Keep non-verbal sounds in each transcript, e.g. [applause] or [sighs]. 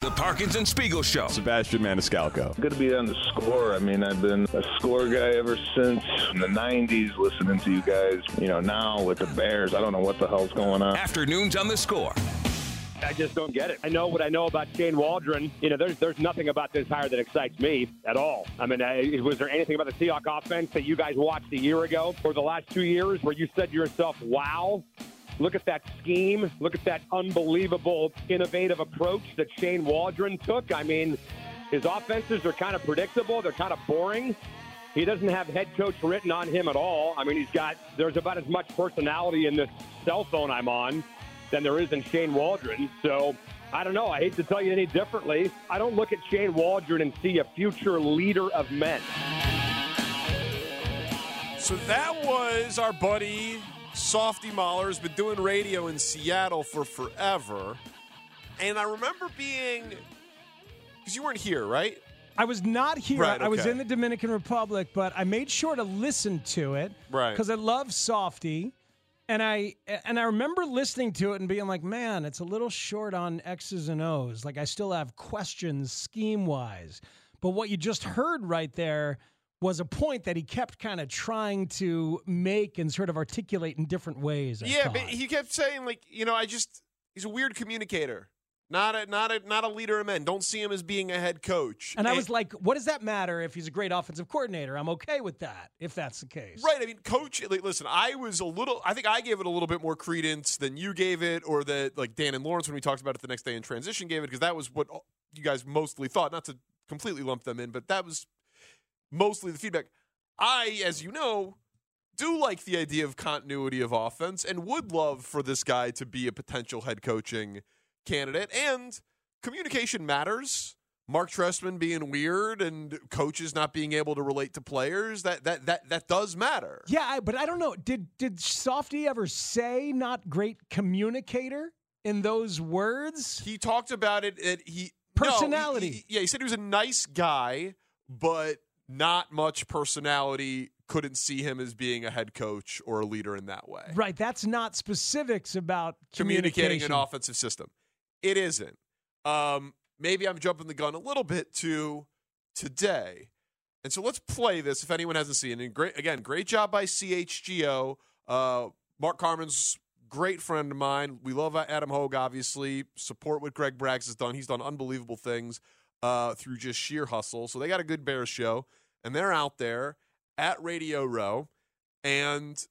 The Parkins and Spiegel Show. Sebastian Maniscalco. Good to be on the score. I mean, I've been a score guy ever since the 90s, listening to you guys. You know, now with the Bears, I don't know what the hell's going on. Afternoons on the score. I just don't get it. I know what I know about Shane Waldron. You know, there's there's nothing about this hire that excites me at all. I mean, I, was there anything about the Seahawks offense that you guys watched a year ago or the last two years where you said to yourself, "Wow"? Look at that scheme. Look at that unbelievable, innovative approach that Shane Waldron took. I mean, his offenses are kind of predictable. They're kind of boring. He doesn't have head coach written on him at all. I mean, he's got, there's about as much personality in this cell phone I'm on than there is in Shane Waldron. So I don't know. I hate to tell you any differently. I don't look at Shane Waldron and see a future leader of men. So that was our buddy Softy Mahler has been doing radio in Seattle for forever. And I remember being, because you weren't here, right? I was not here. Right, I was in the Dominican Republic, but I made sure to listen to it Right. because I love Softy, and I and I remember listening to it and being like, "Man, it's a little short on X's and O's. Like I still have questions scheme wise." But what you just heard right there was a point that he kept kind of trying to make and sort of articulate in different ways. I yeah, but he kept saying like, you know, I just he's a weird communicator, not a not a not a leader of men. Don't see him as being a head coach. and I was like, "What does that matter if he's a great offensive coordinator? I'm okay with that if that's the case." Right. I mean, coach. Like, listen, I was a little. I think I gave it a little bit more credence than you gave it, or that like Dan and Lawrence when we talked about it the next day in transition gave it because that was what you guys mostly thought. Not to completely lump them in, but that was mostly the feedback. I, as you know, do like the idea of continuity of offense and would love for this guy to be a potential head coaching candidate. And communication matters. Mark Trestman being weird and coaches not being able to relate to players that that that that does matter. Yeah, I, but I don't know. Did did Softy ever say not great communicator in those words? He talked about it. At, he no, he- Personality. he- yeah, he said he was a nice guy, but not much personality. Couldn't see him as being a head coach or a leader in that way. Right, that's not specifics about communicating an offensive system. It isn't. Um, maybe I'm jumping the gun a little bit to today. And so let's play this if anyone hasn't seen it. And great again, great job by CHGO. Uh, Mark Carman's great friend of mine. We love Adam Hogue, obviously. Support what Greg Braggs has done. He's done unbelievable things uh, through just sheer hustle. So they got a good Bears show, and they're out there at Radio Row. And,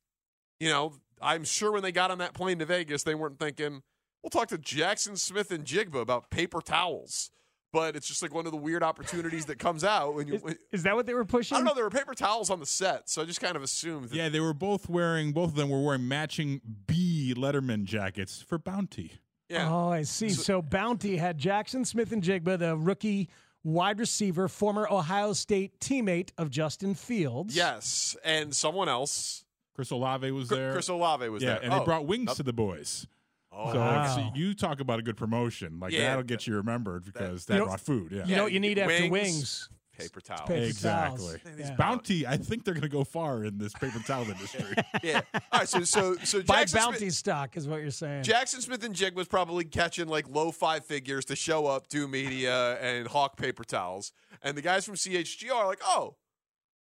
you know, I'm sure when they got on that plane to Vegas, they weren't thinking, we'll talk to Jaxon Smith-Njigba about paper towels. But it's just like one of the weird opportunities that comes out when you. Is, is that what they were pushing? I don't know. There were paper towels on the set, so I just kind of assumed. That, Yeah, they were both wearing. Both of them were wearing matching B Letterman jackets for Bounty. Yeah. Oh, I see. So, Bounty had Jaxon Smith-Njigba, the rookie wide receiver, former Ohio State teammate of Justin Fields. Yes, and someone else. Chris Olave was Chris- there. Chris Olave was yeah, there. and Oh, they brought wings nope. to the boys. Oh, so, Wow. so you talk about a good promotion. Like Yeah, that'll get you remembered because You that know- brought food. Yeah. You know what you need after Wings. Wings? paper towels. paper exactly. towels. Yeah. Bounty, I think they're going to go far in this paper towel industry. [laughs] yeah. [laughs] All right. So so so Buy Bounty Smith, stock is what you're saying. Jackson Smith and Jig was probably catching like low five figures to show up, do media, and hawk paper towels. And the guys from CHGO are like, oh,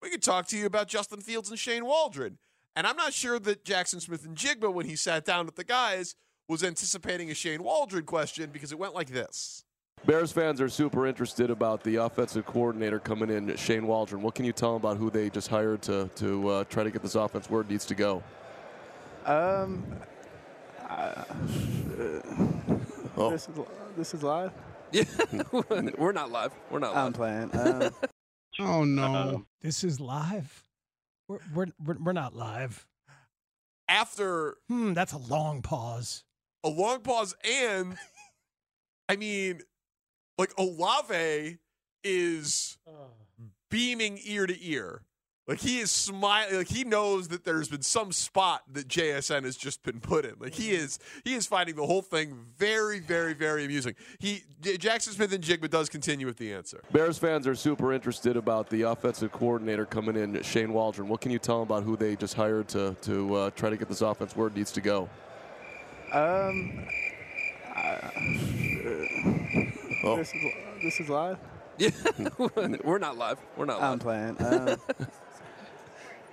we could talk to you about Justin Fields and Shane Waldron. And I'm not sure that Jaxon Smith-Njigba, when he sat down with the guys, was anticipating a Shane Waldron question because it went like this. Bears fans are super interested about the offensive coordinator coming in, Shane Waldron. What can you tell them about who they just hired to to uh, try to get this offense where it needs to go? Um, Oh. this is this is live. Yeah, [laughs] we're not live. We're not live. I'm playing. [laughs] Um, Oh no. This is live. We're, we're, we're, we're not live. After Hmm, that's a long pause. a long pause, and I mean, Like Olave is beaming ear to ear. Like he is smiling. Like he knows that there's been some spot that JSN has just been put in. Like he is he is finding the whole thing very, very, very amusing. He Jaxon Smith-Njigba does continue with the answer. Bears fans are super interested about the offensive coordinator coming in, Shane Waldron. What can you tell them about who they just hired to to uh, try to get this offense where it needs to go? Um, uh, Oh. this is this is live. [laughs] Yeah, [laughs] we're not live. We're not live. I'm playing. Um,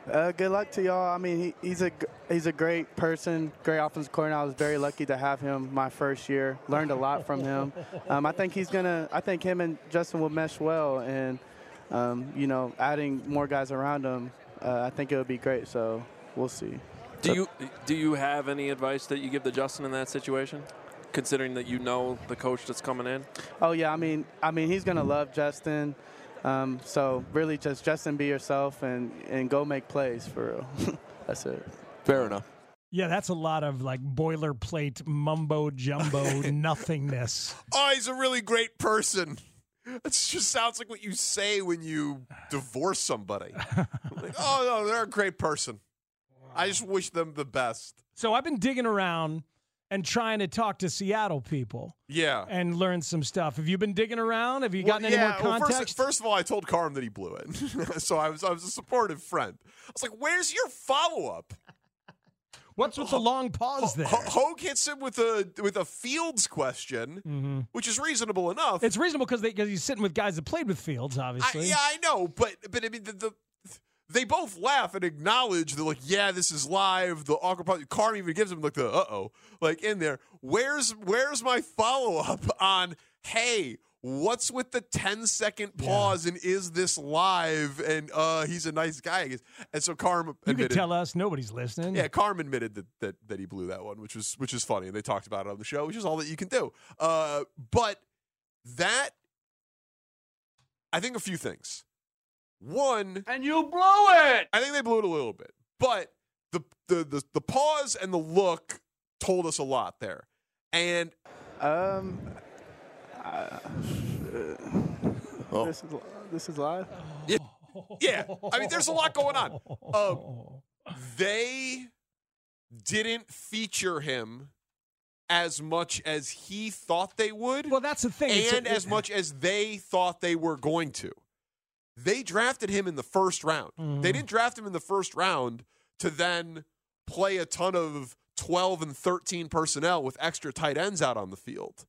[laughs] uh, good luck to y'all. I mean, he, he's a he's a great person, great offensive coordinator. I was very lucky to have him my first year. Learned a lot from him. Um, I think he's gonna. I think him and Justin will mesh well, and um, you know, adding more guys around him, uh, I think it would be great. So we'll see. Do you do you have any advice that you give to Justin in that situation, considering that you know the coach that's coming in? Oh yeah, I mean, I mean, he's gonna love Justin. Um, so really, just Justin, be yourself and and go make plays for real. [laughs] That's it. Fair enough. Yeah, that's a lot of like boilerplate mumbo jumbo [laughs] nothingness. Oh, he's a really great person. That just sounds like what you say when you divorce somebody. like, oh no, they're a great person. I just wish them the best. So I've been digging around and trying to talk to Seattle people Yeah. and learn some stuff. Have you been digging around? Have you gotten Well, any yeah, more well, context? first, first of all, I told Carm that he blew it, [laughs] so I was I was a supportive friend. I was like, "Where's your follow up?" What's with the long pause there? Hogue hits him with a with a Fields question, Mm-hmm. which is reasonable enough. It's reasonable because because he's sitting with guys that played with Fields, I, obviously. yeah, I know, but but I mean the, the they both laugh and acknowledge that like yeah this is live. The awkward part. Carm even gives him like the uh oh like in there. Where's where's my follow up on hey. What's with the 10 second pause and is this live? And uh he's a nice guy. I guess. And so Carm you could admitted tell us nobody's listening. yeah, Carm admitted that, that that he blew that one, which was which is funny, and they talked about it on the show, which is all that you can do. Uh, but that, I think a few things. One, and you blew it. I think they blew it a little bit, but the the the, the pause and the look told us a lot there, and Um, uh, Oh. this is this is live. yeah, yeah. I mean, there's a lot going on. Um, they didn't feature him as much as he thought they would. Well, that's the thing. It's- and as much as they thought they were going to. They drafted him in the first round. Mm-hmm. They didn't draft him in the first round to then play a ton of 12 and 13 personnel with extra tight ends out on the field.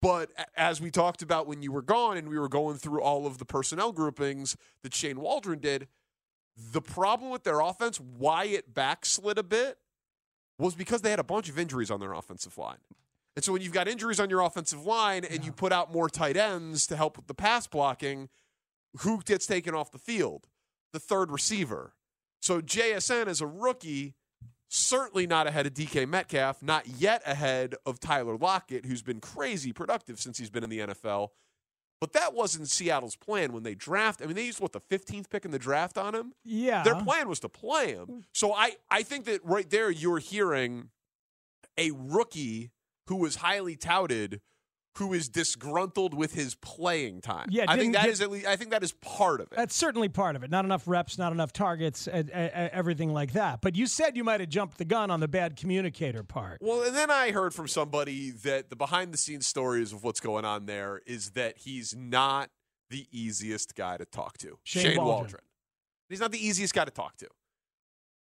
But as we talked about when you were gone and we were going through all of the personnel groupings that Shane Waldron did, the problem with their offense, why it backslid a bit, was because they had a bunch of injuries on their offensive line. And so when you've got injuries on your offensive line and you put out more tight ends to help with the pass blocking, who gets taken off the field? The third receiver. So JSN is a rookie, certainly not ahead of DK Metcalf, not yet ahead of Tyler Lockett, who's been crazy productive since he's been in the NFL. But that wasn't Seattle's plan when they draft. I mean, they used what the 15th pick in the draft on him. Yeah. Their plan was to play him. So I, I think that right there you're hearing a rookie who was highly touted who is disgruntled with his playing time. Yeah, I think that get- is at least I think that is part of it. That's certainly part of it. Not enough reps, not enough targets, and, and everything like that. But you said you might have jumped the gun on the bad communicator part. Well, and then I heard from somebody that the behind the scenes stories of what's going on there is that he's not the easiest guy to talk to. Shane Waldron. He's not the easiest guy to talk to.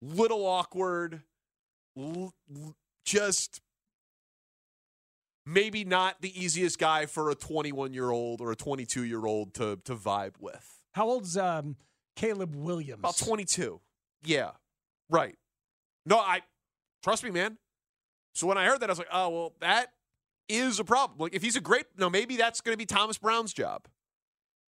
Little awkward, l- l- just maybe not the easiest guy for a 21 year old or a 22 year old to to vibe with. How old's um, Caleb Williams? About 22. Yeah. Right. No, I trust me, man. So when I heard that, I was like, oh, well, that is a problem. Like, if he's a great, no, maybe that's going to be Thomas Brown's job.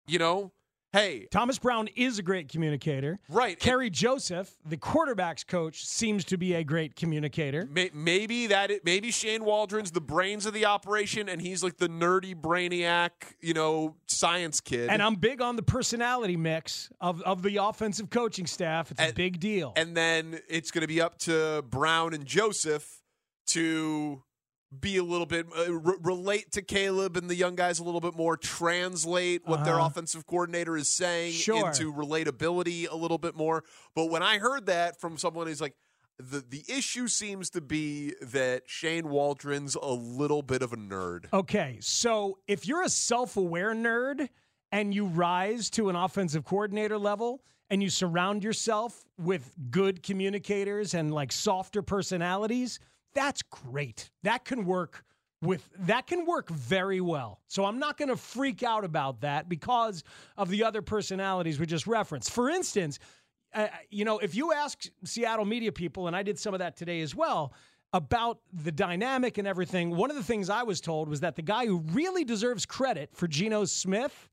You know, hey, Thomas Brown is a great communicator. right. Kerry Joseph, the quarterback's coach, seems to be a great communicator. May- Maybe that it, maybe Shane Waldron's the brains of the operation, and he's like the nerdy brainiac, you know, science kid. And I'm big on the personality mix of, of the offensive coaching staff. It's a big deal. and then it's going to be up to Brown and Joseph to be a little bit uh, re- relate to Caleb and the young guys a little bit more, translate what their Uh-huh. offensive coordinator is saying Sure. into relatability a little bit more. But when I heard that from someone who's like, the the issue seems to be that Shane Waldron's a little bit of a nerd. Okay, so if you're a self aware nerd and you rise to an offensive coordinator level and you surround yourself with good communicators and like softer personalities, that's great. That can work with that can work very well. So I'm not going to freak out about that because of the other personalities we just referenced. For instance, uh, you know, if you ask Seattle media people, and I did some of that today as well, about the dynamic and everything, one of the things I was told was that the guy who really deserves credit for Geno Smith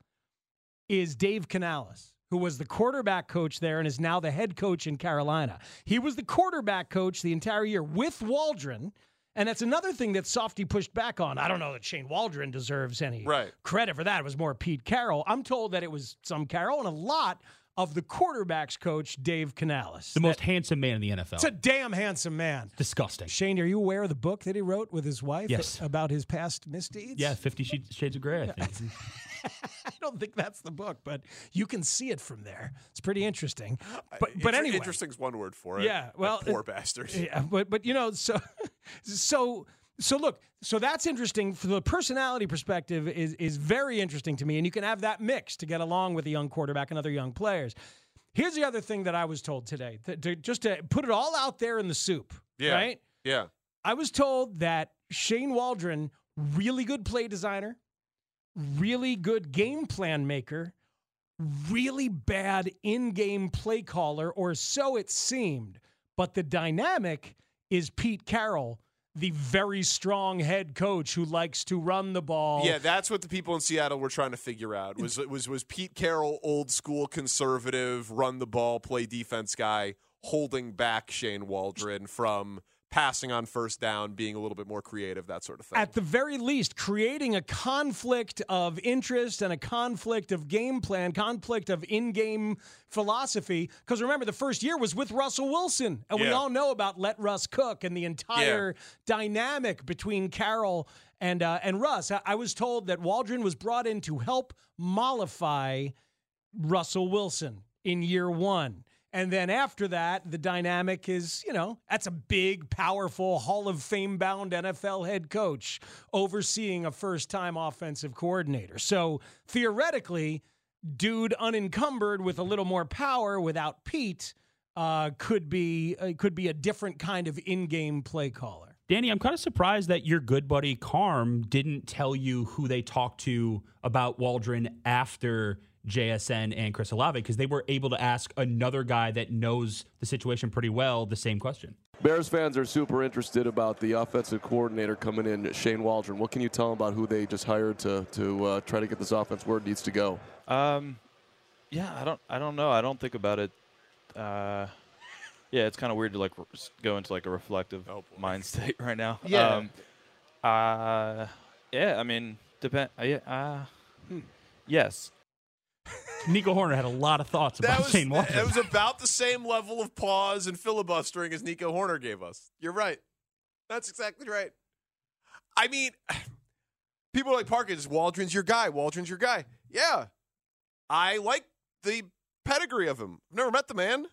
is Dave Canales, who was the quarterback coach there and is now the head coach in Carolina. He was the quarterback coach the entire year with Waldron. And that's another thing that Softy pushed back on. I don't know that Shane Waldron deserves any Right. credit for that. It was more Pete Carroll. I'm told that it was some Carroll and a lot of the quarterbacks coach, Dave Canales. The most handsome man in the NFL. It's a damn handsome man. Disgusting. Shane, are you aware of the book that he wrote with his wife Yes. about his past misdeeds? Yeah, Fifty Shades- Shades of Grey. [laughs] I [laughs] don't think that's the book, but you can see it from there. It's pretty interesting. But Inter- but anyway, interesting's one word for it. Yeah, well, poor bastard. [laughs] Yeah, but but you know, so [laughs] so so look, so that's interesting for the personality perspective is is very interesting to me, and you can have that mix to get along with a young quarterback and other young players. Here's the other thing that I was told today, that to, just to put it all out there in the soup, Yeah. right? Yeah. I was told that Shane Waldron, really good play designer, really good game plan maker, really bad in game play caller, or so it seemed. But the dynamic is Pete Carroll, the very strong head coach who likes to run the ball. Yeah, that's what the people in Seattle were trying to figure out. Was was was Pete Carroll, old school conservative, run the ball, play defense guy, holding back Shane Waldron from passing on first down, being a little bit more creative, that sort of thing. At the very least, creating a conflict of interest and a conflict of game plan, conflict of in game philosophy. Because remember, the first year was with Russell Wilson. And we all know about let Russ cook and the entire dynamic between Carroll and, uh, and Russ. I, I was told that Waldron was brought in to help mollify Russell Wilson in year one. And then after that, the dynamic is, you know, that's a big, powerful, Hall of Fame bound NFL head coach overseeing a first time offensive coordinator. So theoretically, dude unencumbered with a little more power without Pete uh, could be uh, could be a different kind of in-game play caller. Danny, I'm kind of surprised that your good buddy Carm didn't tell you who they talked to about Waldron after JSN and Chris Olave because they were able to ask another guy that knows the situation pretty well the same question. Bears fans are super interested about the offensive coordinator coming in, Shane Waldron. What can you tell them about who they just hired to to uh, try to get this offense where it needs to go? Um, yeah, I don't, I don't know. I don't think about it. Uh, yeah, it's kind of weird to like r- s- go into like a reflective mind state [laughs] right now. Yeah. Um, uh, yeah. I mean, depend. Uh, yeah. Uh, yes. Nico Hoerner had a lot of thoughts about was, Shane Waldron. It was about the same level of pause and filibustering as Nico Hoerner gave us. You're right. That's exactly right. I mean, [sighs] people are like Parkins, Waldron's your guy. Waldron's your guy. Yeah. I like the pedigree of him. I've never met the man.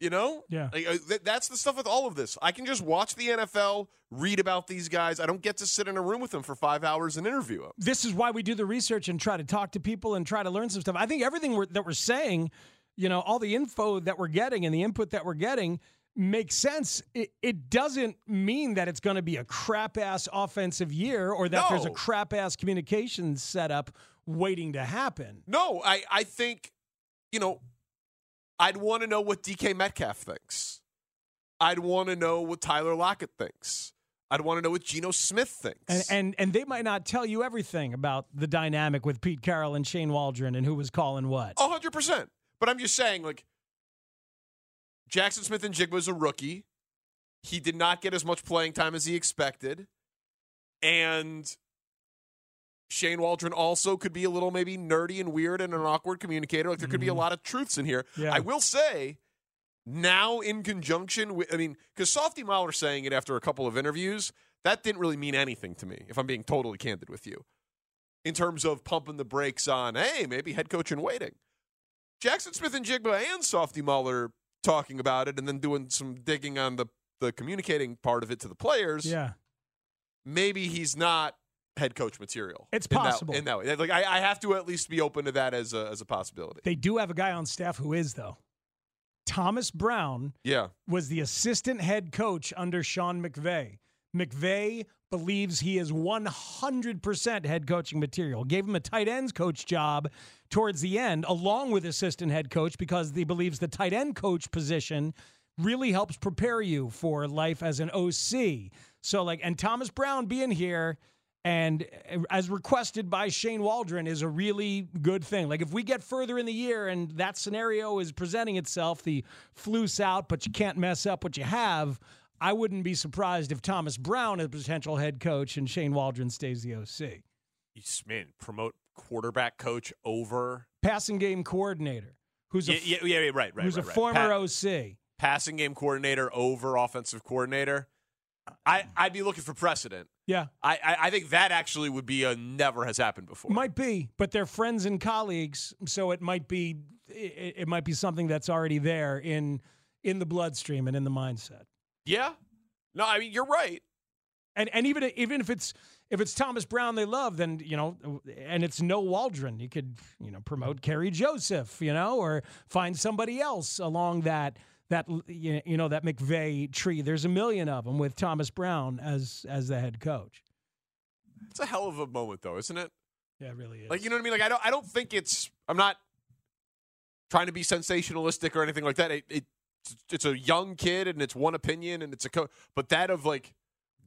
You know? Yeah. Like, uh, th- that's the stuff with all of this. I can just watch the NFL, read about these guys. I don't get to sit in a room with them for five hours and interview them. this is why we do the research and try to talk to people and try to learn some stuff. I think everything we're, that we're saying, you know, all the info that we're getting and the input that we're getting makes sense. It, it doesn't mean that it's going to be a crap ass offensive year or that there's a crap ass communications setup waiting to happen. No, I, I think, you know, I'd want to know what DK Metcalf thinks. I'd want to know what Tyler Lockett thinks. I'd want to know what Geno Smith thinks. And, and and they might not tell you everything about the dynamic with Pete Carroll and Shane Waldron and who was calling what. Hundred percent. But I'm just saying, like, Jaxon Smith-Njigba's a rookie. He did not get as much playing time as he expected. And Shane Waldron also could be a little maybe nerdy and weird and an awkward communicator. Like there could be a mm-hmm. lot of truths in here. Yeah. I will say, now in conjunction with, I mean, because Softy Mahler saying it after a couple of interviews, that didn't really mean anything to me, if I'm being totally candid with you, in terms of pumping the brakes on, hey, maybe head coach in waiting. Jaxon Smith-Njigba and Softy Mahler talking about it and then doing some digging on the, the communicating part of it to the players. Yeah. Maybe he's not head coach material. It's in that- possible. In that, way. Like, I, I have to at least be open to that as a, as a possibility. They do have a guy on staff who is, though. Thomas Brown Yeah. was the assistant head coach under Sean McVay. McVay believes he is 100% head coaching material. Gave him a tight ends coach job towards the end, along with assistant head coach, because he believes the tight end coach position really helps prepare you for life as an OC. So, like, and Thomas Brown being here and uh, as requested by Shane Waldron is a really good thing. Like if we get further in the year and that scenario is presenting itself, the flu's out, but you can't mess up what you have. I wouldn't be surprised if Thomas Brown is a potential head coach and Shane Waldron stays the OC. You man, promote quarterback coach over. Passing game coordinator, who's a Yeah, yeah, yeah, yeah, right, right. who's right, a right. former Pa- OC. passing game coordinator over offensive coordinator. I, I'd be looking for precedent. Yeah. I, I, I think that actually would be a never has happened before. Might be, but they're friends and colleagues, so it might be it, it might be something that's already there in in the bloodstream and in the mindset. Yeah. No, I mean you're right. And and even even if it's if it's Thomas Brown they love, then you know, and it's no Waldron, you could you know promote Kerry Joseph, you know, or find somebody else along that that you know that McVay tree. There's a million of them with Thomas Brown as as the head coach. It's a hell of a moment though, isn't it? Yeah, it really is. Like you know what I mean? Like I don't I don't think it's I'm not trying to be sensationalistic or anything like that. It, it it's a young kid and it's one opinion and it's a co- but that of like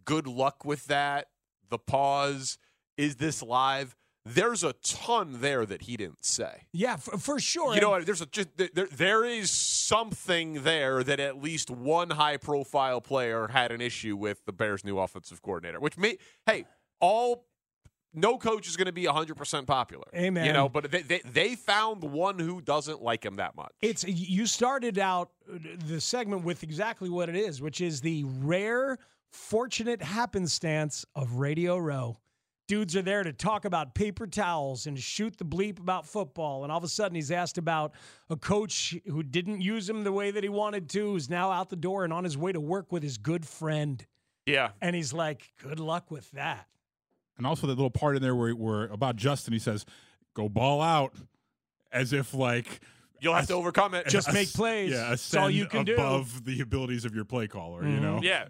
good luck with that, the pause, is this live? There's a ton there that he didn't say. Yeah, for, for sure. You know? There's a just there, there is something there that at least one high profile player had an issue with the Bears' new offensive coordinator. Which may hey, all no coach is going to be 100% popular. Amen. You know, but they, they they found one who doesn't like him that much. It's you started out uh, the segment with exactly what it is, which is the rare, fortunate happenstance of Radio Row. Dudes are there to talk about paper towels and shoot the bleep about football, and all of a sudden he's asked about a coach who didn't use him the way that he wanted to, who's now out the door and on his way to work with his good friend. Yeah, and he's like, "Good luck with that." And also that little part in there where, where about Justin, he says, "Go ball out," as if like you'll have to overcome it. Just make plays. Yeah, That's all you ascend can do. above the abilities of your play caller. You mm-hmm. know. Yeah.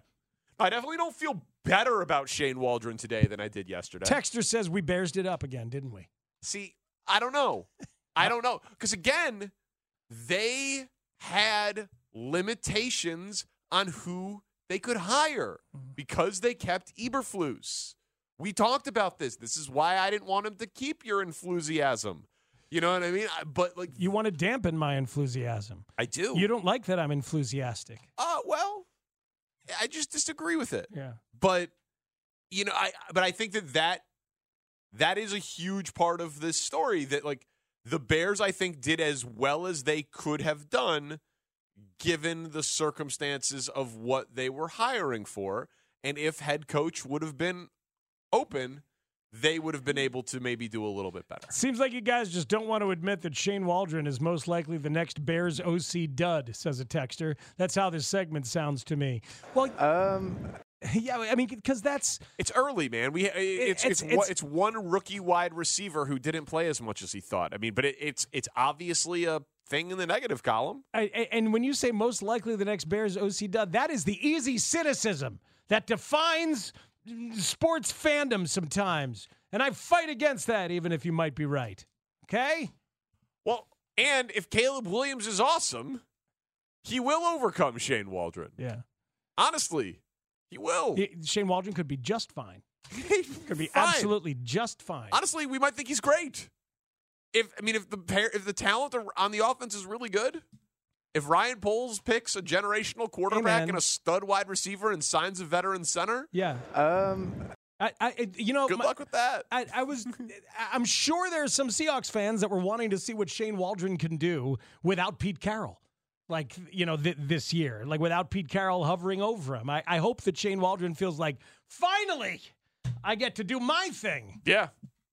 I definitely don't feel better about Shane Waldron today than I did yesterday. Texter says we bears it up again, didn't we? See, I don't know. I don't know. Because again, they had limitations on who they could hire because they kept Eberflus. We talked about this. This is why I didn't want him to keep your enthusiasm. You know what I mean? I- But like, You want to dampen my enthusiasm. I do. You don't like that I'm enthusiastic. Uh, well, I just disagree with it. Yeah. But you know, I but I think that that that is a huge part of this story that like the Bears I think did as well as they could have done given the circumstances of what they were hiring for and if head coach would have been open they would have been able to maybe do a little bit better. Seems like you guys just don't want to admit that Shane Waldron is most likely the next Bears OC dud, says a texter. That's how this segment sounds to me. Well, um, yeah, I mean, because that's It's early, man. We it's it's- it's, one- it's- it's one rookie wide receiver who didn't play as much as he thought. I mean, but it, it's it's obviously a thing in the negative column. I, I- and when you say most likely the next Bears OC dud, that is the easy cynicism that defines sports fandom sometimes. And I fight against that, even if you might be right. Okay? Well, and if Caleb Williams is awesome, he will overcome Shane Waldron. Yeah. Honestly, he will. He- Shane Waldron could be just fine. He [laughs] could be Fine. absolutely just fine. Honestly, we might think he's great. If I mean, if the pair, if the talent on the offense is really good, if Ryan Poles picks a generational quarterback man. and a stud wide receiver and signs a veteran center, Yeah. Um, I, I, you know, good my- luck with that. I, I was, [laughs] I'm sure there's some Seahawks fans that were wanting to see what Shane Waldron can do without Pete Carroll. like you know th- this year, like without Pete Carroll hovering over him. I, I hope that Shane Waldron feels like finally I get to do my thing. Yeah.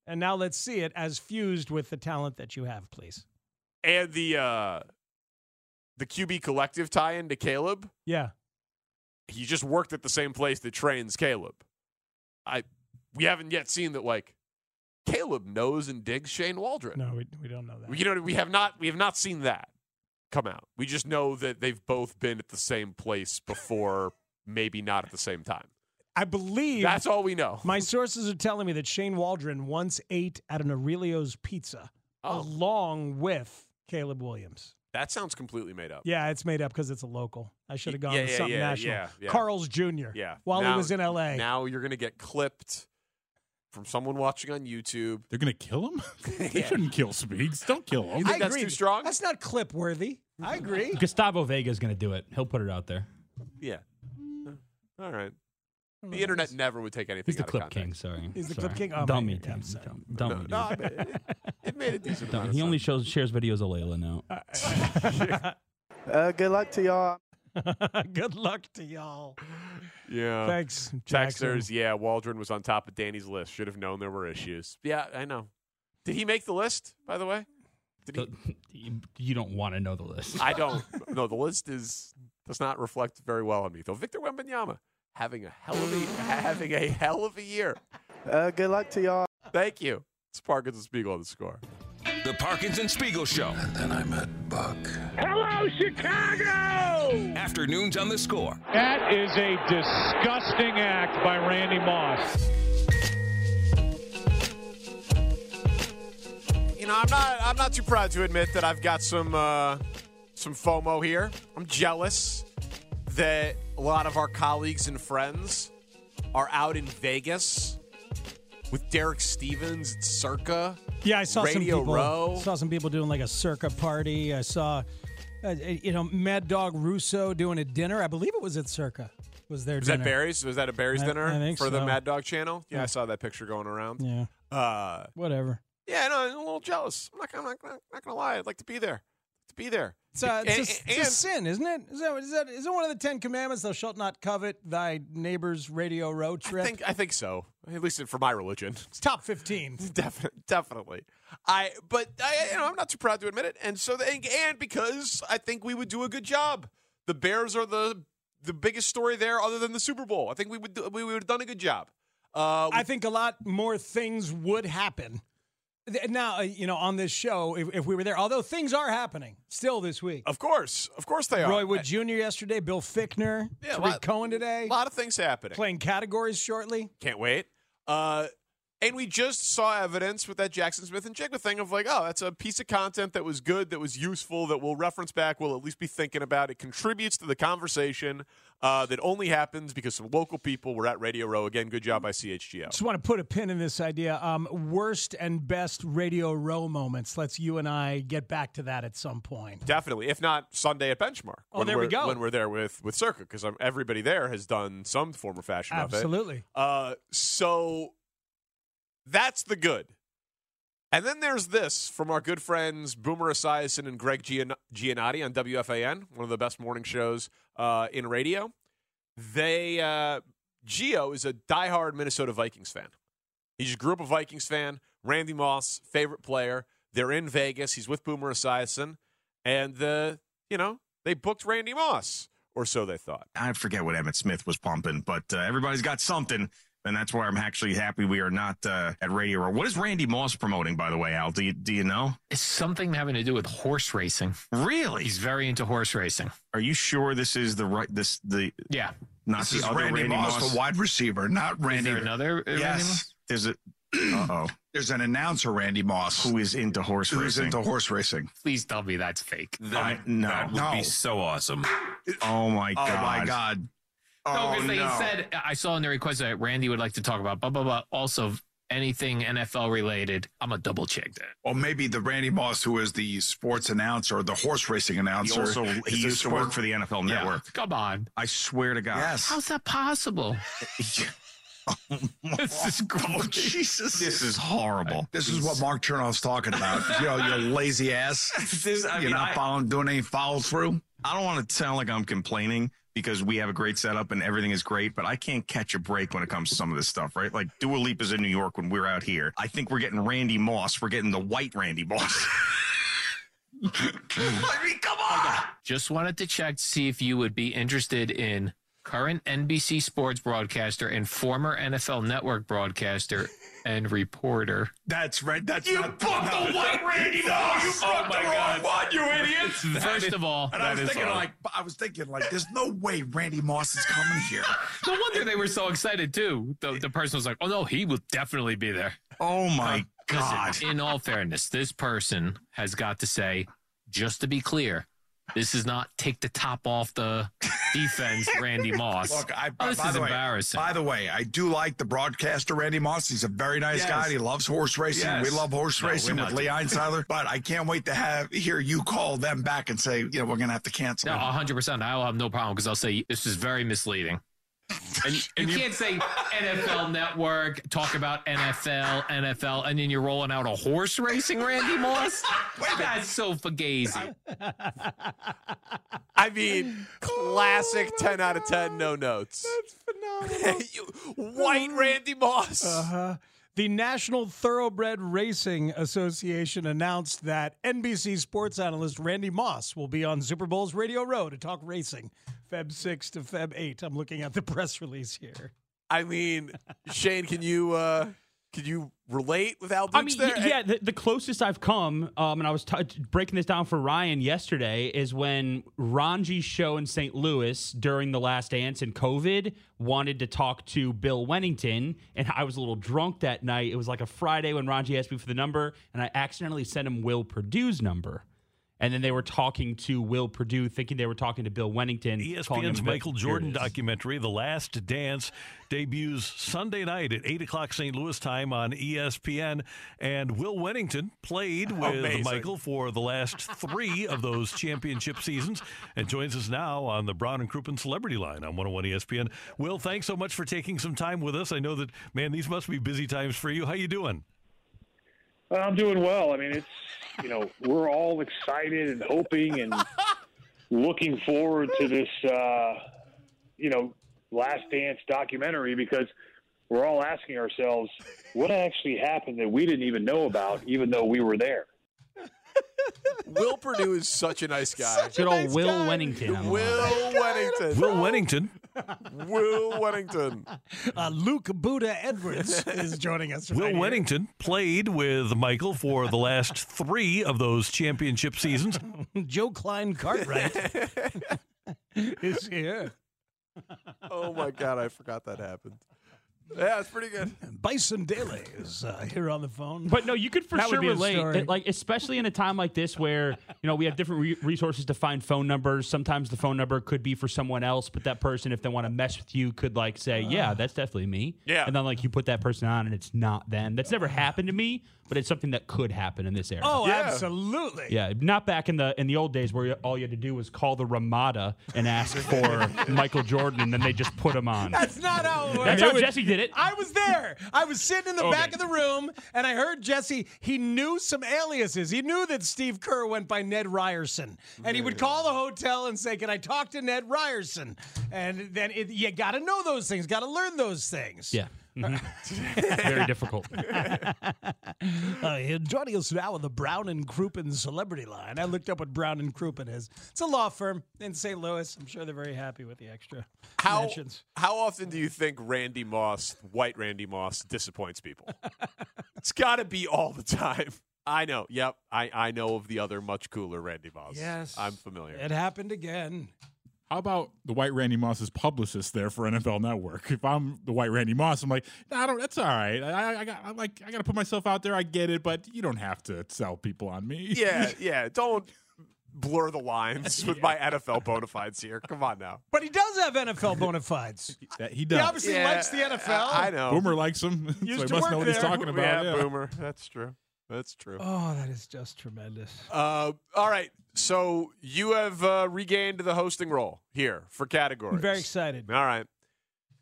And now let's see it as fused with the talent that you have, please. And the uh the QB collective tie-in to Caleb. Yeah. He just worked at the same place that trains Caleb. I we haven't yet seen that like Caleb knows and digs Shane Waldron. No, we, we don't know that. You know, we have not we have not seen that come out. We just know that they've both been at the same place before, [laughs] maybe not at the same time. I believe That's all we know. [laughs] My sources are telling me that Shane Waldron once ate at an Aurelio's Pizza Oh. along with Caleb Williams. That sounds completely made up. Yeah, it's made up because it's a local. I should have gone Yeah, with yeah, something yeah, national. yeah, yeah. Carl's Jr. Yeah. While Now- he was in L.A. Now you're gonna get clipped from someone watching on YouTube. They're gonna kill him. [laughs] they shouldn't kill Speaks. Don't kill him. You think I that's agree. too strong? That's not clip worthy. I agree. [laughs] Gustavo Vega is going to do it. He'll put it out there. Yeah. All right. The internet never would take anything He's the out of clip context. king. Sorry, He's the Sorry. clip king? Oh, Dumb my- me, yeah, I'm Tim. sorry. Dumb, dumb No, me, no. I mean, it, it made a decent Dumb. amount of He only sense. shows shares videos of Layla now. Uh, [laughs] good luck to y'all. [laughs] Good luck to y'all. Yeah. Thanks, Jaxon. Texters, yeah, Waldron was on top of Danny's list. Should have known there were issues. Yeah, I know. Did he make the list, by the way? Did he? You- [laughs] You don't want to know the list. I don't. No, the list is does not reflect very well on me. Though Victor Wembanyama having a hell of a [laughs] having a hell of a year. Uh, good luck to y'all. Thank you. It's Parkins and Spiegel on the score. The Parkins and Spiegel Show. And then I met Buck. Hello, Chicago! Afternoons on the score. That is a disgusting act by Randy Moss. You know, I'm not I'm not too proud to admit that I've got some uh, some FOMO here. I'm jealous that a lot of our colleagues and friends are out in Vegas with Derek Stevens at Circa. Yeah, I saw some people. Row. Saw some people doing like a circa party. I saw, uh, you know, Mad Dog Russo doing a dinner. I believe it was at Circa. Was their Was dinner? that Barry's? Was that a Barry's I- dinner I for the. Mad Dog channel? Yeah, I saw that picture going around. Yeah. Uh, Whatever. yeah, no, I'm a little jealous. I'm not, I'm not, I'm not gonna lie. I'd like to be there. Be there. It's, a, it's, a, And- it's a sin, isn't it? Is that, is that is it one of the Ten Commandments? Thou shalt not covet thy neighbor's Radio Row I trip. think I think so. At least for my religion. [laughs] it's top fifteen. [laughs] Definitely, definitely. I, but I, you know, I'm not too proud to admit it, and so, and, and because I think we would do a good job. The Bears are the the biggest story there, other than the Super Bowl. I think we would do, we would have done a good job. Uh, I think a lot more things would happen. Now, uh, you know, on this show, if, if we were there, although things are happening still this week. of course, of course they are. Roy Wood Jr. yesterday, Bill Fickner, Yeah, Tarik lot- Cohen today, a lot of things happening. playing categories shortly. Can't wait. Uh, and we just saw evidence with that Jaxon Smith-Njigba thing of like, oh, that's a piece of content that was good, that was useful, that we'll reference back, we'll at least be thinking about. It contributes to the conversation uh, that only happens because some local people were at Radio Row. Again, good job by CHGO. Just want to put a pin in this idea. Um, worst and best Radio Row moments. Let's you and I get back to that at some point. Definitely, if not Sunday at Benchmark. Oh, when there we we're- go. When we're there with with Circa, because everybody there has done some form or fashion of it. Absolutely. Uh, so that's the good. And then there's this from our good friends Boomer Esiason and Gregg Gian- Giannotti on WFAN, one of the best morning shows uh, in radio. They uh, Gio is a diehard Minnesota Vikings fan. He just grew up a Vikings fan. Randy Moss, favorite player. They're in Vegas. He's with Boomer Esiason, and uh, you know they booked Randy Moss, or so they thought. I forget what Emmitt Smith was pumping, but uh, everybody's got something, and that's why I'm actually happy we are not uh, at Radio Row. What is Randy Moss promoting, by the way, Al? Do you, do you know? It's something having to do with horse racing. Really? He's very into horse racing. Are you sure this is the right this the Yeah. not This the is other Randy, Randy, Moss, the wide receiver, not Randy. there another, uh, Randy yes. Moss? There's a oh [clears throat] There's an announcer, Randy Moss, who is into horse who's racing. into horse racing. Please tell me that's fake. I- no, that would be so awesome. Oh my god! Oh my God! No, Oh because they no! said I saw in the request that Randy would like to talk about blah blah blah. Also, anything NFL related. I'm gonna double check that. Or maybe the Randy Moss, who is the sports announcer, the horse racing He announcer. also he the used to work for the NFL Yeah. Network. Come on, I swear to God. Yes. how's that possible? [laughs] Oh, this is [laughs] Oh, Jesus. This is horrible. This is what Mark Chernoff's talking about. you know, you lazy ass. This- I You're mean, not I- following, doing any follow through. I don't want to sound like I'm complaining because we have a great setup and everything is great, but I can't catch a break when it comes to some of this stuff, right? Like Dua Lipa's in New York when we're out here. I think we're getting Randy Moss. We're getting the white Randy Moss. [laughs] [laughs] I mean, come on. Just wanted to check to see if you would be interested in current NBC sports broadcaster and former NFL network broadcaster and reporter. That's right. That's You not, booked the white Randy Moss. You Oh booked my the wrong God. one, you idiots. First of all, And I was thinking all. like, I was thinking like, there's no way Randy Moss is coming here. [laughs] no wonder they were so excited too. The, the person was like, "Oh no, he will definitely be there." Oh my Listen, God. in all fairness, this person has got to say, just to be clear, this is not take the top off the defense, [laughs] Randy Moss. Look, I, Oh, this by is the way, embarrassing. By the way, I do like the broadcaster Randy Moss. He's a very nice Yes. guy. He loves horse racing. Yes. We love horse No, racing with Lee doing- [laughs] Einseiler. But I can't wait to have hear you call them back and say, you know, we're going to have to cancel. No, him. 100%. I'll have no problem because I'll say this is very misleading. And, [laughs] and you, can't say NFL Network, talk about NFL, NFL, and then you're rolling out a horse racing Randy Moss? That's so fugazi. [laughs] I mean, classic 10 out of 10 no notes. That's [laughs] phenomenal. White Randy Moss. Uh-huh. The National Thoroughbred Racing Association announced that NBC sports analyst Randy Moss will be on Super Bowl's Radio Row to talk racing, Feb 6 to Feb 8. I'm looking at the [laughs] press release here. I mean, Shane, can you uh can you relate with Al Dukes I mean, there? yeah, the, the closest I've come, um, and I was t- breaking this down for Ryan yesterday, is when Ranji's show in St. Louis during the last dance and COVID wanted to talk to Bill Wennington, and I was a little drunk that night. It was like a Friday when Ranji asked me for the number, and I accidentally sent him Will Perdue's number. And then they were talking to Will Perdue, thinking they were talking to Bill Wennington. calling him ESPN's a bit- Michael Here Jordan it is. documentary, The Last Dance, debuts Sunday night at 8 o'clock St. Louis time on ESPN. And Will Wennington played [laughs] with Amazing. Michael for the last three of those championship seasons and joins us now on the Brown and Crouppen Celebrity Line on 101 ESPN. Will, thanks so much for taking some time with us. I know that, man, these must be busy times for you. How you doing? I'm doing well. I mean, it's you know [laughs] we're all excited and hoping and [laughs] looking forward to this uh, you know Last Dance documentary because we're all asking ourselves what actually happened that we didn't even know about, even though we were there. [laughs] Will Perdue is such a nice guy. Good old Will Wennington. Will Wennington. Will Wennington. [laughs] Will Wennington. Uh, Luke Buddha Edwards is joining us. Will right here. Wennington played with Michael for the last three of those championship seasons. [laughs] Joe Klein Cartwright [laughs] is here. Oh my god, I forgot that happened. Yeah, it's pretty good. Bison Daly is uh, here on the phone. But no, you could for That would sure be a relate. story. It- like especially in a time like this where you know we have different re- resources to find phone numbers. Sometimes the phone number could be for someone else, but that person, if they want to mess with you, could like say, "Yeah, that's definitely me." Yeah. and then like you put that person on, and it's not them. That's never happened to me, but it's something that could happen in this era. Oh, Yeah. absolutely. Yeah, not back in the in the old days where all you had to do was call the Ramada and ask [laughs] for Michael Jordan, and then they just put him on. That's not how it works. That's how Jesse did it. I was there. I was sitting in the Okay. back of the room, and I heard Jesse. He knew some aliases. He knew that Steve Kerr went by Ned Ryerson, and he would call the hotel and say, "Can I talk to Ned Ryerson?" And then it, you got to know those things. Got to learn those things. Yeah. Mhm. [laughs] Very difficult. [laughs] Uh, here, joining us now on the Brown and Crouppen celebrity line. I looked up what Brown and Crouppen is. It's a law firm in St. Louis. I'm sure they're very happy with the extra How mentions. how often do you think Randy Moss, white Randy Moss, disappoints people? [laughs] it's got to be all the time. I know. Yep. I, I know of the other much cooler Randy Moss. Yes. I'm familiar. It happened again. How about the white Randy Moss's publicist there for NFL Network? If I'm the white Randy Moss, I'm like, nah, I don't. That's all right. I, I got. I like. I got to put myself out there. I get it, but you don't have to sell people on me. yeah, [laughs] yeah. Don't blur the lines [laughs] with my NFL bona fides here. Come on now. But he does have NFL bona fides. [laughs] That he does. He obviously Yeah, likes the NFL. I know. Boomer likes him, so he must know what he's talking about. Yeah, yeah. Boomer. That's true. That's true. Oh, that is just tremendous. Uh, all right. So you have uh, regained the hosting role here for categories. I'm very excited. All right.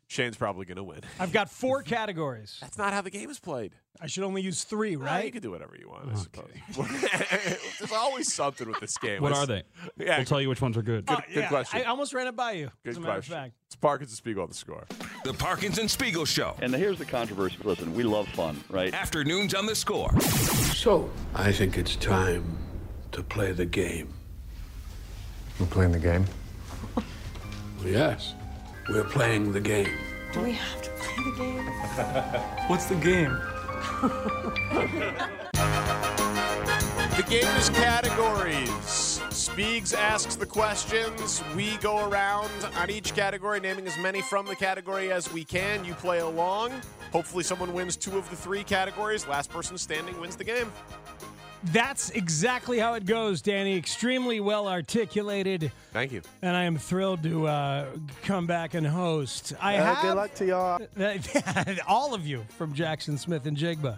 Shane's probably going to win. I've got four categories. [laughs] That's not how the game is played. I should only use three, Well, right? you can do whatever you want, I suppose. [laughs] There's always something with this game. What Let's- are they? Yeah, we'll tell you which ones are good. Good, Uh, good yeah, question. I almost ran it by you. good as a matter question. of fact. It's Parkins and Spiegel on the score. The Parkins and Spiegel Show. And here's the controversy. Listen, we love fun, right? Afternoons on the score. So, I think it's time to play the game. We're playing the game. Yes, we're playing the game. Do we have to play the game? [laughs] What's the game? The game is categories. Speegs asks the questions. We go around on each category, naming as many from the category as we can. You play along. Hopefully, someone wins two of the three categories. Last person standing wins the game. That's exactly how it goes, Danny. Extremely well articulated. Thank you. And I am thrilled to uh, come back and host. I Uh, have good luck to y'all. [laughs] all of you from Jaxon Smith-Njigba.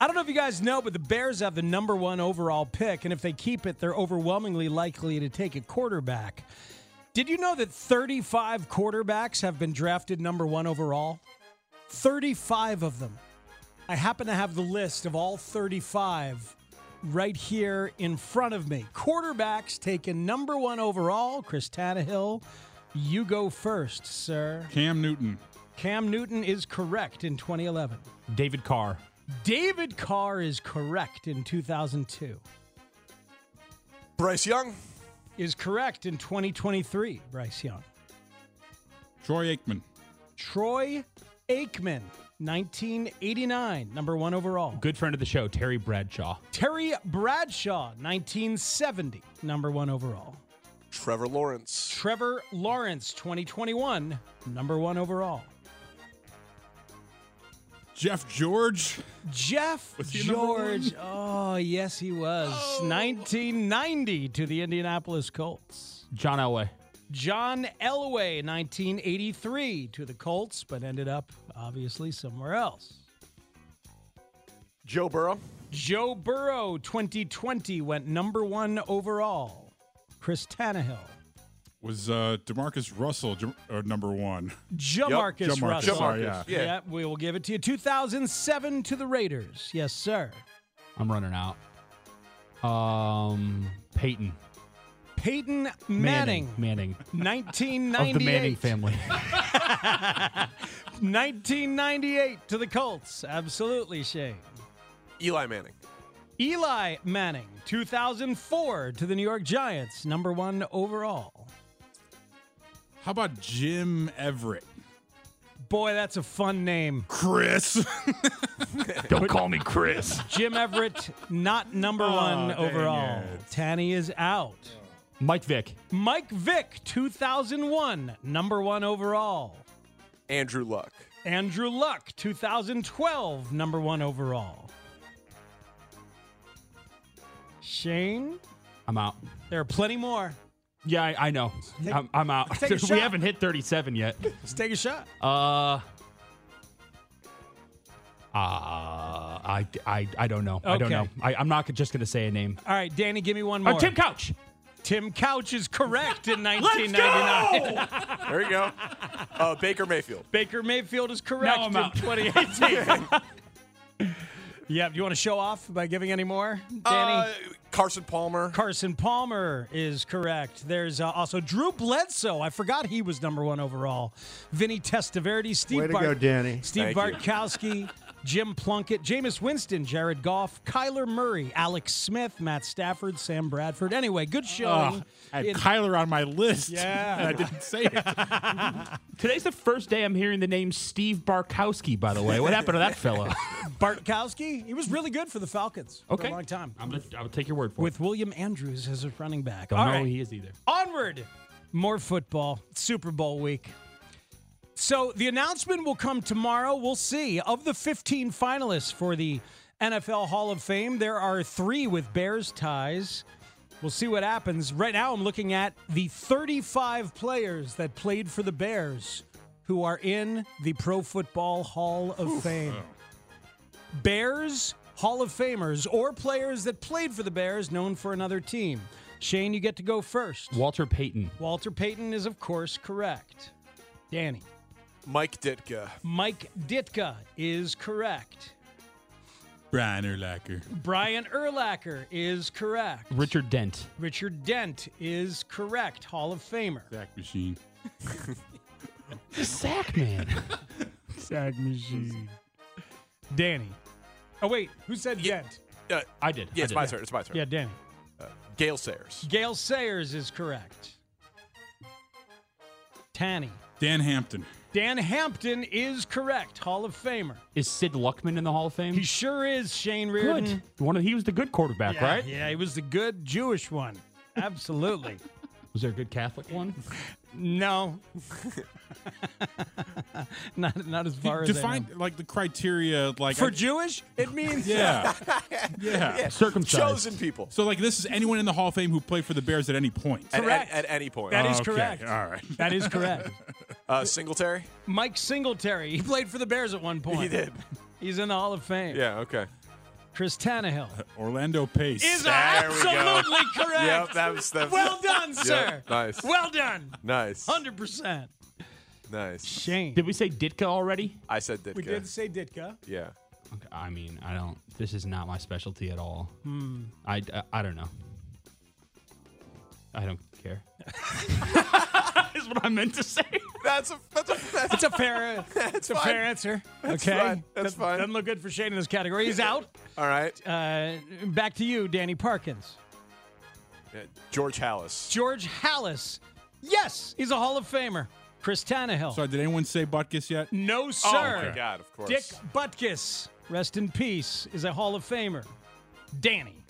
I don't know if you guys know, but the Bears have the number one overall pick, and if they keep it, they're overwhelmingly likely to take a quarterback. Did you know that 35 quarterbacks have been drafted number one overall? 35 of them. I happen to have the list of all 35 right here in front of me. Quarterbacks taken number one overall. Chris Tannehill, you go first, sir. Cam Newton. Cam Newton is correct in 2011. David Carr. David Carr is correct in 2002. Bryce Young is correct in 2023. Bryce Young. Troy Aikman. Troy Aikman, 1989, number one overall. Good friend of the show, Terry Bradshaw. Terry Bradshaw, 1970, number one overall. Trevor Lawrence. Trevor Lawrence, 2021, number one overall. Jeff George. Jeff Was he number George. Oh, yes, he was. 1990 to the Indianapolis Colts. John Elway. John Elway, 1983 to the Colts, but ended up obviously somewhere else. Joe Burrow. Joe Burrow, 2020, went number one overall. Chris Tannehill. Was uh, Demarcus Russell Jam- uh, number one? Jamarcus Jamarcus, Russell. sorry, yeah. yeah, we will give it to you. 2007 to the Raiders. Yes, sir. I'm running out. Um, Peyton. Peyton Manning. Manning. 1998. [laughs] Of the Manning family. [laughs] 1998 to the Colts. Absolutely, Shane. Eli Manning. Eli Manning, 2004 to the New York Giants, number one overall. How about Jim Everett? Boy, that's a fun name. Chris. [laughs] Don't call me Chris. Jim Everett, not number Oh, one overall. it. Tanny is out. Mike Vick. Mike Vick, 2001, number one overall. Andrew Luck. Andrew Luck, 2012, number one overall. Shane, I'm out. there are plenty more. Yeah, I, I know. Take- I'm, I'm out. take a [laughs] we shot. haven't hit 37 yet. Let's take a shot. Uh. Uh, I, I, I don't know. I don't know. I, I'm not just going to say a name. All right, Danny, give me one Uh, more. Tim Couch. Tim Couch is correct in Let's 1999. There you go. Uh, Baker Mayfield. Baker Mayfield is correct in 2018. [laughs] yeah, do you want to show off by giving any more, Danny? Uh, Carson Palmer. Carson Palmer is correct. There's uh, also Drew Bledsoe. I forgot he was number one overall. Vinny Testaverde, Steve Way to Bart- go, Danny. Steve Thank you. Bartkowski, Jim Plunkett, Jameis Winston, Jared Goff, Kyler Murray, Alex Smith, Matt Stafford, Sam Bradford. Anyway, good showing. Ugh, I had in- Kyler on my list. Yeah. And I didn't say it. [laughs] Today's the first day I'm hearing the name Steve Barkowski, by the way. What happened to that fella? [laughs] Bartkowski, he was really good for the Falcons for a long time. I'm gonna, I'll take your word for it. With William Andrews as a running back. it. Don't All know right. who he is either. Onward. More football. Super Bowl week. So the announcement will come tomorrow. We'll see. Of the 15 finalists for the NFL Hall of Fame, there are three with Bears ties. We'll see what happens. Right now, I'm looking at the 35 players that played for the Bears who are in the Pro Football Hall of Fame. Oh. Bears Hall of Famers or players that played for the Bears known for another team. Shane, you get to go first. Walter Payton. Walter Payton is, of course, correct. Danny. Mike Ditka. Mike Ditka is correct. Brian Urlacher. Brian Urlacher is correct. Richard Dent. Richard Dent is correct. Hall of Famer. Sack machine. [laughs] Sack man. [laughs] Sack machine. Danny. Oh wait, who said Dent? Uh, I did. Yeah, I it's did. my turn. It's my turn. Yeah, Danny. Uh, Gale Sayers. Gale Sayers is correct. Tanny. Dan Hampton. Dan Hampton is correct. Hall of Famer. Is Sid Luckman in the Hall of Fame? He sure is, Shane Reardon. Good. One of, he was the good quarterback, Yeah, right? Yeah, he was the good Jewish one. Absolutely. [laughs] Was there a good Catholic one? no. [laughs] not not as far as I Define know. like the criteria, like For I- Jewish, it means Yeah. [laughs] yeah, Yeah, Circumcised. Chosen people. So like this is anyone in the Hall of Fame who played for the Bears at any point. At, Correct. at, at any point. That is oh, Okay, correct. All right. That is correct. Uh, Singletary. Mike Singletary. He played for the Bears at one point. He did. He's in the Hall of Fame. Yeah. Okay. Chris Tannehill Orlando Pace. is There absolutely [laughs] correct. Yep. That was. That was well done, Yep, sir. Nice. Well done. Nice. Hundred percent. Nice. Shane. Did we say Ditka already? I said Ditka. we did say Ditka. Yeah. Okay, I mean, I don't. This is not my specialty at all. Hmm. I, I, I don't know. I don't care. [laughs] [laughs] is what I meant to say. That's a. That's a. That's It's a fair. [laughs] it's a fine. fair answer. That's okay. fine. That's Doesn't- fine. Doesn't look good for Shane in this category. He's out. All right. Uh, back to you, Danny Parkins. Uh, George Halas. George Halas. Yes, he's a Hall of Famer. Chris Tannehill. Sorry, did anyone say Butkus yet? No, sir. Oh my God! Of course. Dick Butkus, rest in peace, is a Hall of Famer. Danny,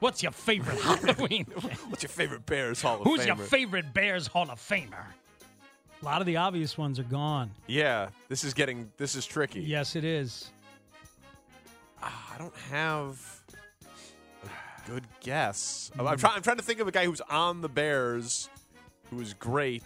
what's your favorite Halloween? [laughs] What's your favorite Bears Hall of Who's Famer? your favorite Bears Hall of Famer? A lot of the obvious ones are gone. Yeah. This is getting. This is tricky. Yes, it is. Ah, I don't have a good guess. I'm, I'm trying. I'm trying to think of a guy who's on the Bears, who was great.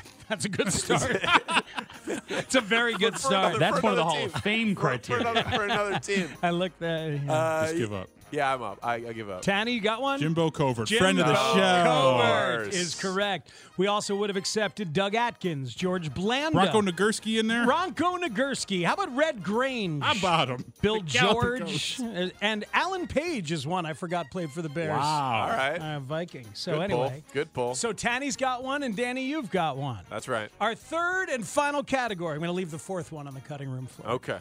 [laughs] That's a good [laughs] start. [laughs] it's a very good start. another- That's one of the another Hall of Fame For- for criteria. another, for another team. I looked at Uh, Just give up. Yeah, I'm up. I, I give up. Tanny, you got one? Jimbo Covert, Jim friend of the show. Covert is correct. We also would have accepted Doug Atkins, George Blanda, Bronco Nagurski in there. Bronco Nagurski. How about Red Grange? How about him? Bill The George Ghost. and Alan Page is one I forgot played for the Bears. Wow. All right. Uh, Vikings. So Good anyway, pull. Good pull. so Tanny's got one and Danny, you've got one. That's right. Our third and final category. I'm going to leave the fourth one on the cutting room floor. Okay.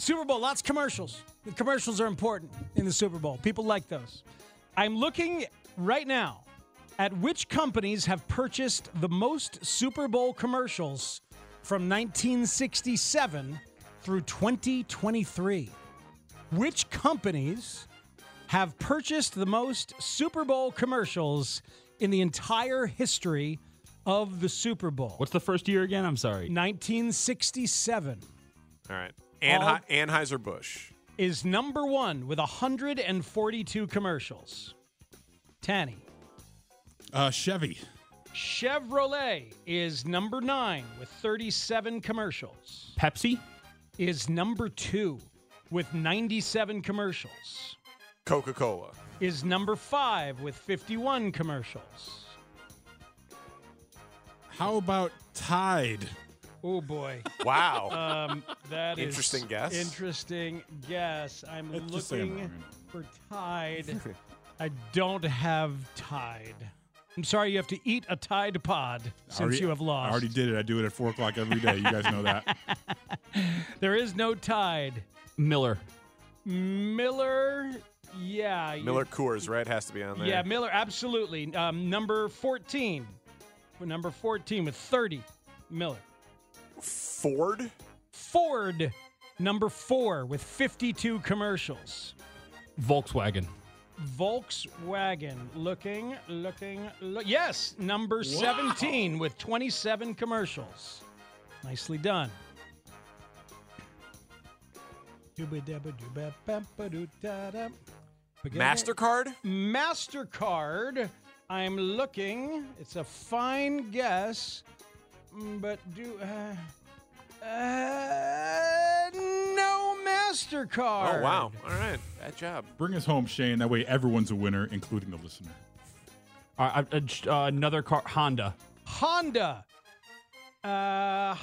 Super Bowl, lots of commercials. The commercials are important in the Super Bowl. People like those. I'm looking right now at which companies have purchased the most Super Bowl commercials from 1967 through 2023. Which companies have purchased the most Super Bowl commercials in the entire history of the Super Bowl? What's the first year again? I'm sorry. 1967 All right. All- Anhe- Anheuser-Busch. is number one with 142 commercials. Tanny. Uh, Chevy. Chevrolet is number nine with 37 commercials. Pepsi. Is number two with 97 commercials. Coca-Cola. Is number five with 51 commercials. How about Tide? Oh boy. Wow. Um, that is Interesting guess. Interesting guess. I'm Let's just say I'm looking wrong. for Tide. [laughs] I don't have Tide. I'm sorry you have to eat a Tide Pod since Already- you have lost. I already did it. I do it at four o'clock every day. You guys know that. [laughs] There is no Tide. Miller. Miller, yeah. you- Miller Coors, right? Has to be on there. Yeah, Miller, absolutely. Um, number 14. Number 14 with 30. Miller. Ford. Ford, number four with 52 commercials. Volkswagen. Volkswagen, looking, looking, look. Yes, number 17 with 27 commercials. Nicely done. Mastercard. MasterCard. I'm looking. It's a fine guess, but do. Uh, uh, no MasterCard. Oh wow! All right, bad job. Bring us home, Shane. That way everyone's a winner, including the listener. Uh, uh, uh, another car. Honda. Honda Uh,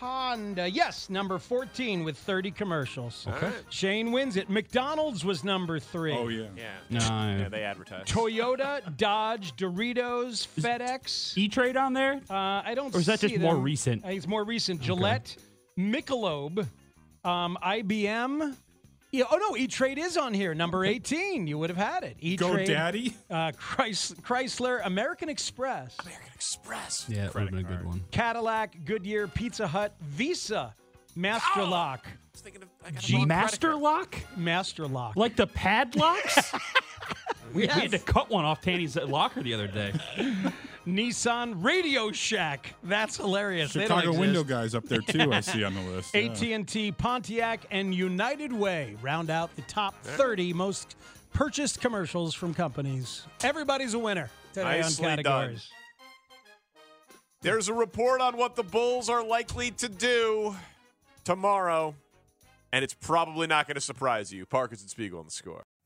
Honda. Yes, number 14 with 30 commercials. Okay. Shane wins it. McDonald's was number three. Oh yeah. Yeah. No. Yeah, they advertise. Toyota, [laughs] Dodge, Doritos, FedEx. E Trade on there? Uh, I don't. See. Or is that see just more them. recent? Uh, it's more recent. Gillette, Michelob, um, IBM. Yeah, oh no, E Trade is on here. Number 18. You would have had it. E Go Trade. Daddy. Uh, Chris- Chrysler, American Express, American Express. Yeah, that would have been a good one. Cadillac, Goodyear, Pizza Hut, Visa, Master Lock. G Master Lock? Master Lock. Like the padlocks? [laughs] we, we had to cut one off Tanny's locker the other day. [laughs] Nissan Radio Shack. That's hilarious. They don't Chicago exist. window guys up there too. I see on the [laughs] list. Yeah. AT&T, Pontiac, and United Way round out the top 30 most purchased commercials from companies. Everybody's a winner today Nicely on done. categories. There's a report on what the Bulls are likely to do tomorrow, and it's probably not going to surprise you. Parkins and Spiegel on the score.